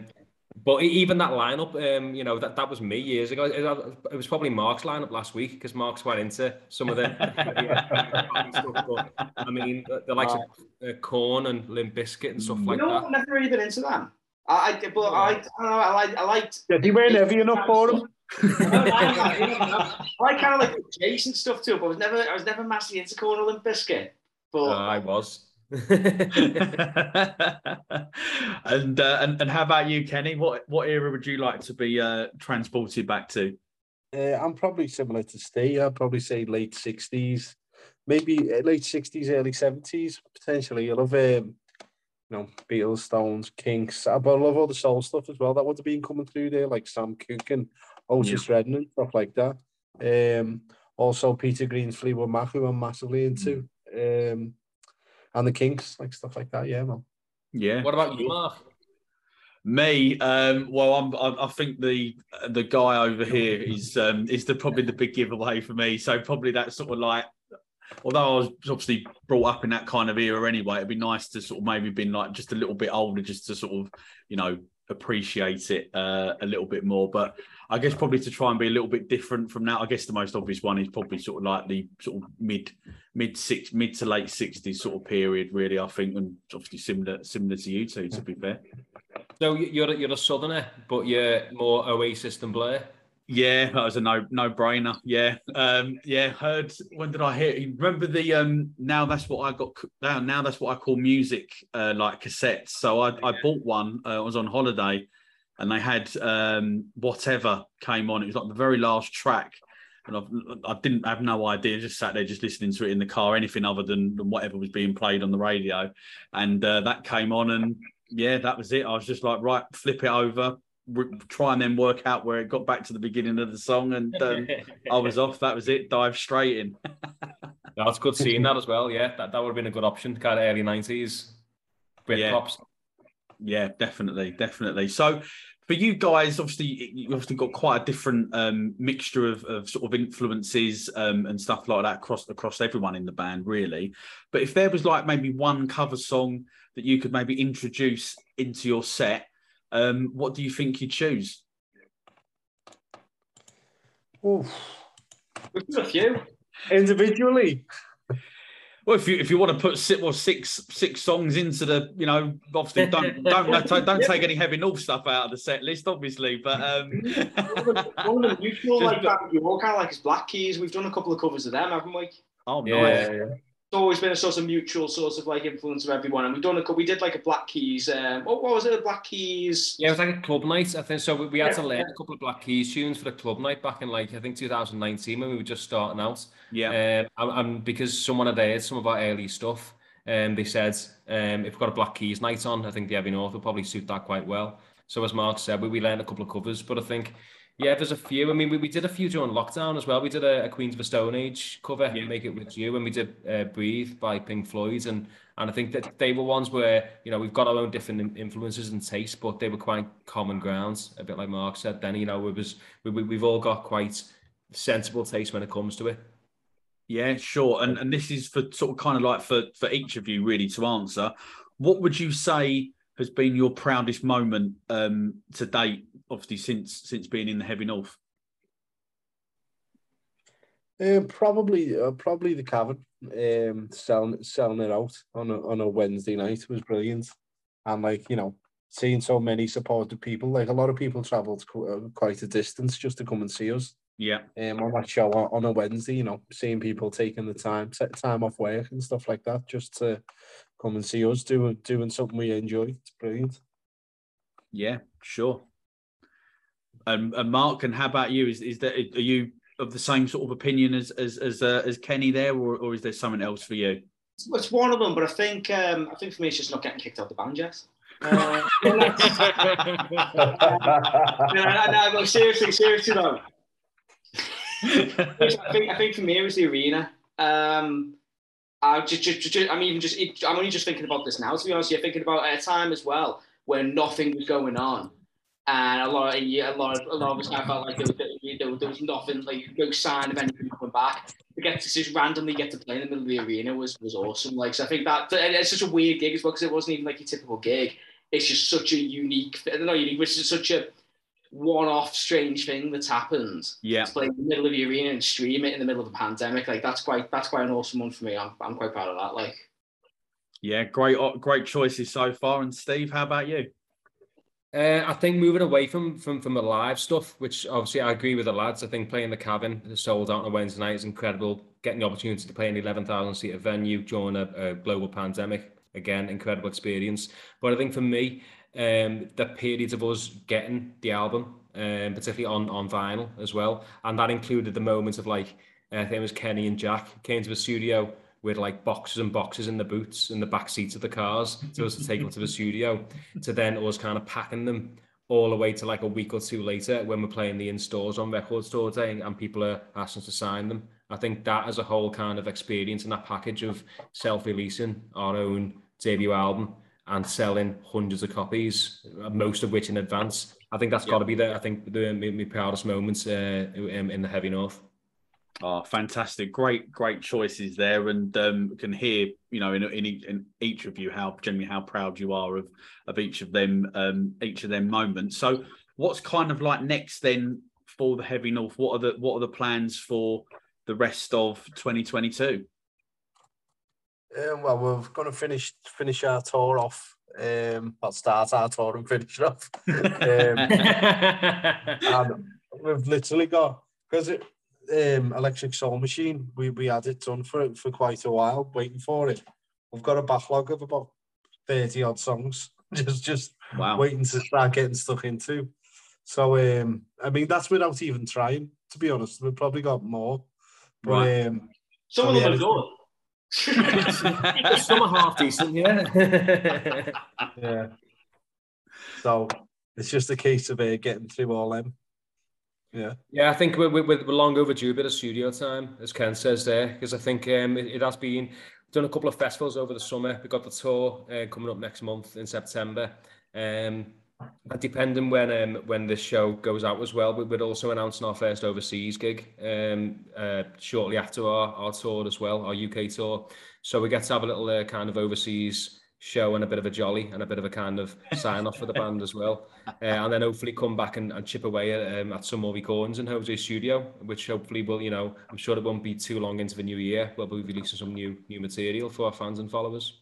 But even that lineup, um, you know, that, that was me years ago. It, was probably Mark's lineup last week because Mark's went into some of the. stuff, but, I mean, the, the likes of uh, Korn and Limp Bizkit and stuff like you know, that. Never really been into them. I, I but I, I don't know. I like. I liked. Did he wear heavy enough for them? I like kind of like adjacent stuff too, but I was never. I was never massively into Korn or Limp Bizkit. But uh, I was. and, uh, and and how about you, Kenny? What what era would you like to be uh, transported back to? Uh, I'm probably similar to Steve. I'd probably say late sixties, maybe uh, late sixties, early seventies, potentially. I love um, you know Beatles, Stones, Kinks. I, but I love all the soul stuff as well. That would have been coming through there, like Sam Cooke and Otis yeah. Redding and stuff like that. Um, also Peter Green's Fleetwood Mac, who I'm massively into. Mm. Um, and the Kinks, like stuff like that. Yeah, man. Yeah. What about you, Mark? Me, um, well, I'm, I, I think the the guy over here is um, is the probably the big giveaway for me. So probably that sort of like, although I was obviously brought up in that kind of era anyway, it'd be nice to sort of maybe been like just a little bit older, just to sort of you know appreciate it uh, a little bit more. But I guess probably to try and be a little bit different from that. I guess the most obvious one is probably sort of like the sort of mid mid six mid to late sixties sort of period, really. I think, and obviously similar similar to you two, to be fair. So you're you're a southerner, but you're more Oasis than Blur. Yeah, that was a no no brainer. Yeah, um, yeah. Heard when did I hear? Remember the um? Now that's what I got. Now now that's what I call music, uh, like cassettes. So I I bought one. Uh, I was on holiday, and they had um whatever came on. It was like the very last track, and I've, I didn't have no idea. Just sat there, just listening to it in the car. Anything other than, than whatever was being played on the radio, and uh, that came on, and yeah, that was it. I was just like, right, flip it over try and then work out where it got back to the beginning of the song, and um, I was off. That was it. Dive straight in. That's good seeing that as well. Yeah, that, that would have been a good option. Kind of early nineties. Yeah. Props. Yeah, definitely, definitely. So for you guys, obviously, you've obviously got quite a different um, mixture of, of sort of influences um, and stuff like that across across everyone in the band, really. But if there was like maybe one cover song that you could maybe introduce into your set um, what do you think you'd choose? Oof. We've got a few individually. Well, if you if you want to put six well, six six songs into the, you know, obviously don't don't don't, don't take any heavy north stuff out of the set list, obviously. But um, one of the mutual like that, you're kind of like his Black Keys. We've done a couple of covers of them, haven't we? Oh, nice. Yeah, yeah always been a sort of mutual sort of like influence of everyone. And we've done a we did like a Black Keys. Um, what, what was it? A Black Keys. Yeah, it was like a club night. I think so. We, we had yeah, to learn a couple of Black Keys tunes for the club night back in like I think 2019 when we were just starting out. Yeah. Um, and, and because someone had heard some of our early stuff, um, they said um, if we've got a Black Keys night on, I think the Heavy North will probably suit that quite well. So as Mark said, we, we learned a couple of covers, but I think yeah, there's a few. I mean, we, we did a few during lockdown as well. We did a, a Queens of the Stone Age cover, yeah. Make It Wit Chu, and we did uh, Breathe by Pink Floyd. And and I think that they were ones where, you know, we've got our own different influences and tastes, but they were quite common grounds, a bit like Mark said. Then, you know, it was, we, we, we've all got quite sensible taste when it comes to it. Yeah, sure. And and this is for sort of kind of like for, for each of you really to answer. What would you say has been your proudest moment um, to date obviously since since being in the heavy north? Um, probably, uh, probably the cavern. Um, selling selling it out on a on a Wednesday night was brilliant, and like you know, seeing so many supportive people. Like a lot of people travelled uh, quite a distance just to come and see us. Yeah. Um, on that show on a Wednesday, you know, seeing people taking the time, set time off work and stuff like that, just to come and see us doing doing something we enjoy. It's brilliant. Yeah, sure. And, and Mark, and how about you? Is is that are you of the same sort of opinion as as as, uh, as Kenny there, or, or is there something else for you? It's one of them, but I think um, I think for me it's just not getting kicked out the band yet. Uh, no, no, no, seriously, seriously though. I think I think for me it was the arena. Um, I just, just, just, I'm even just, I'm only just thinking about this now. To be honest, you're thinking about a time as well where nothing was going on, and a lot, of, a lot, of, a lot of us, I felt like there was, there, there was nothing, like no sign of anything coming back. To get to just randomly get to play in the middle of the arena was was awesome. Like, so I think that it's such a weird gig as well because it wasn't even like your typical gig. It's just such a unique, know, unique, which is such a one-off strange thing that's happened. Yeah. To play in the middle of the arena and stream it in the middle of a pandemic, like that's quite that's quite an awesome one for me. I'm I'm quite proud of that. Like. Yeah, great great choices so far. And Steve, how about you? Uh, I think moving away from from from the live stuff, which obviously I agree with the lads. I think playing the Cavern, sold out on a Wednesday night, is incredible. Getting the opportunity to play in an eleven thousand seat venue during a, a global pandemic, again, incredible experience. But I think for me, um, the periods of us getting the album, um, particularly on on vinyl as well, and that included the moments of like uh, I think it was Kenny and Jack came to the studio with like boxes and boxes in the boots in the back seats of the cars to us to take them to the studio, to then us kind of packing them all the way to like a week or two later when we're playing the in stores on record store day and people are asking us to sign them. I think that as a whole kind of experience and that package of self-releasing our own debut album and selling hundreds of copies, most of which in advance. I think that's yeah. got to be the I think the my proudest moments uh, in, in the heavy north. Oh, fantastic! Great, great choices there, and um, can hear you know in, in, in each of you how generally how proud you are of of each of them, um, each of them moments. So, what's kind of like next then for the Heavy North? What are the what are the plans for the rest of 2022? Um, well, we're going to finish finish our tour off. Um, well, start our tour and finish it off. um, and we've literally got because it um, Electric Soul Machine. We we had it done for for quite a while, waiting for it. We've got a backlog of about thirty odd songs, just just wow. waiting to start getting stuck into. So um, I mean, that's without even trying. To be honest, we've probably got more. But right. um, some of them are good. Some are half decent, yeah. yeah. So it's just a case of uh, getting through all them. Yeah. Yeah, I think we're, we're, we're long overdue a bit of studio time, as Ken says there, because I think um, it, it, has been done a couple of festivals over the summer. We've got the tour uh, coming up next month in September. Um, and depending when um, when this show goes out as well, we would also announcing our first overseas gig um, uh, shortly after our, our tour as well, our UK tour. So we get to have a little uh, kind of overseas show and a bit of a jolly and a bit of a kind of sign off for the band as well. Uh, and then hopefully come back and, and chip away at, um, at some more recordings in Jose's studio, which hopefully will, you know, I'm sure it won't be too long into the new year. We'll be releasing some new new material for our fans and followers.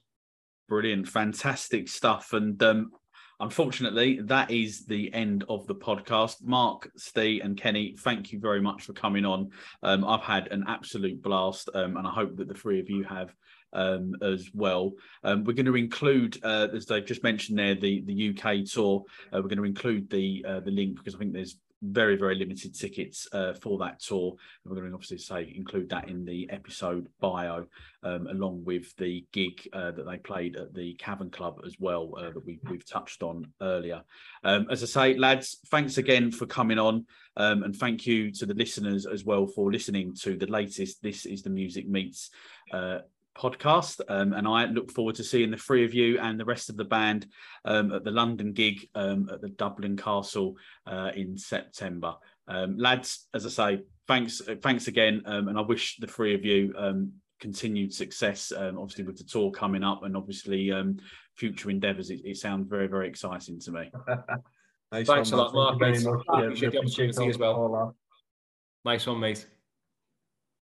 Brilliant, fantastic stuff. And um, Unfortunately, that is the end of the podcast. Mark, Steve, and Kenny, thank you very much for coming on. Um, I've had an absolute blast, um, and I hope that the three of you have um, as well. Um, we're going to include, uh, as they've just mentioned there, the the UK tour. Uh, we're going to include the uh, the link because I think there's very very limited tickets uh, for that tour and we're going to obviously say include that in the episode bio um, along with the gig uh, that they played at the cavern club as well uh, that we, we've touched on earlier um, as i say lads thanks again for coming on um, and thank you to the listeners as well for listening to the latest this is the music meets uh, podcast. Um, and I look forward to seeing the three of you and the rest of the band um, at the London gig um, at the Dublin Castle uh, in September. Um, lads, as I say, thanks, thanks again, um, and I wish the three of you um, continued success. obviously, with the tour coming up, and obviously future endeavours. It, it, sounds very, very exciting to me. nice Thanks one, a lot, Mark. Very much. Yeah, appreciate the opportunity as well. Nice one, mate.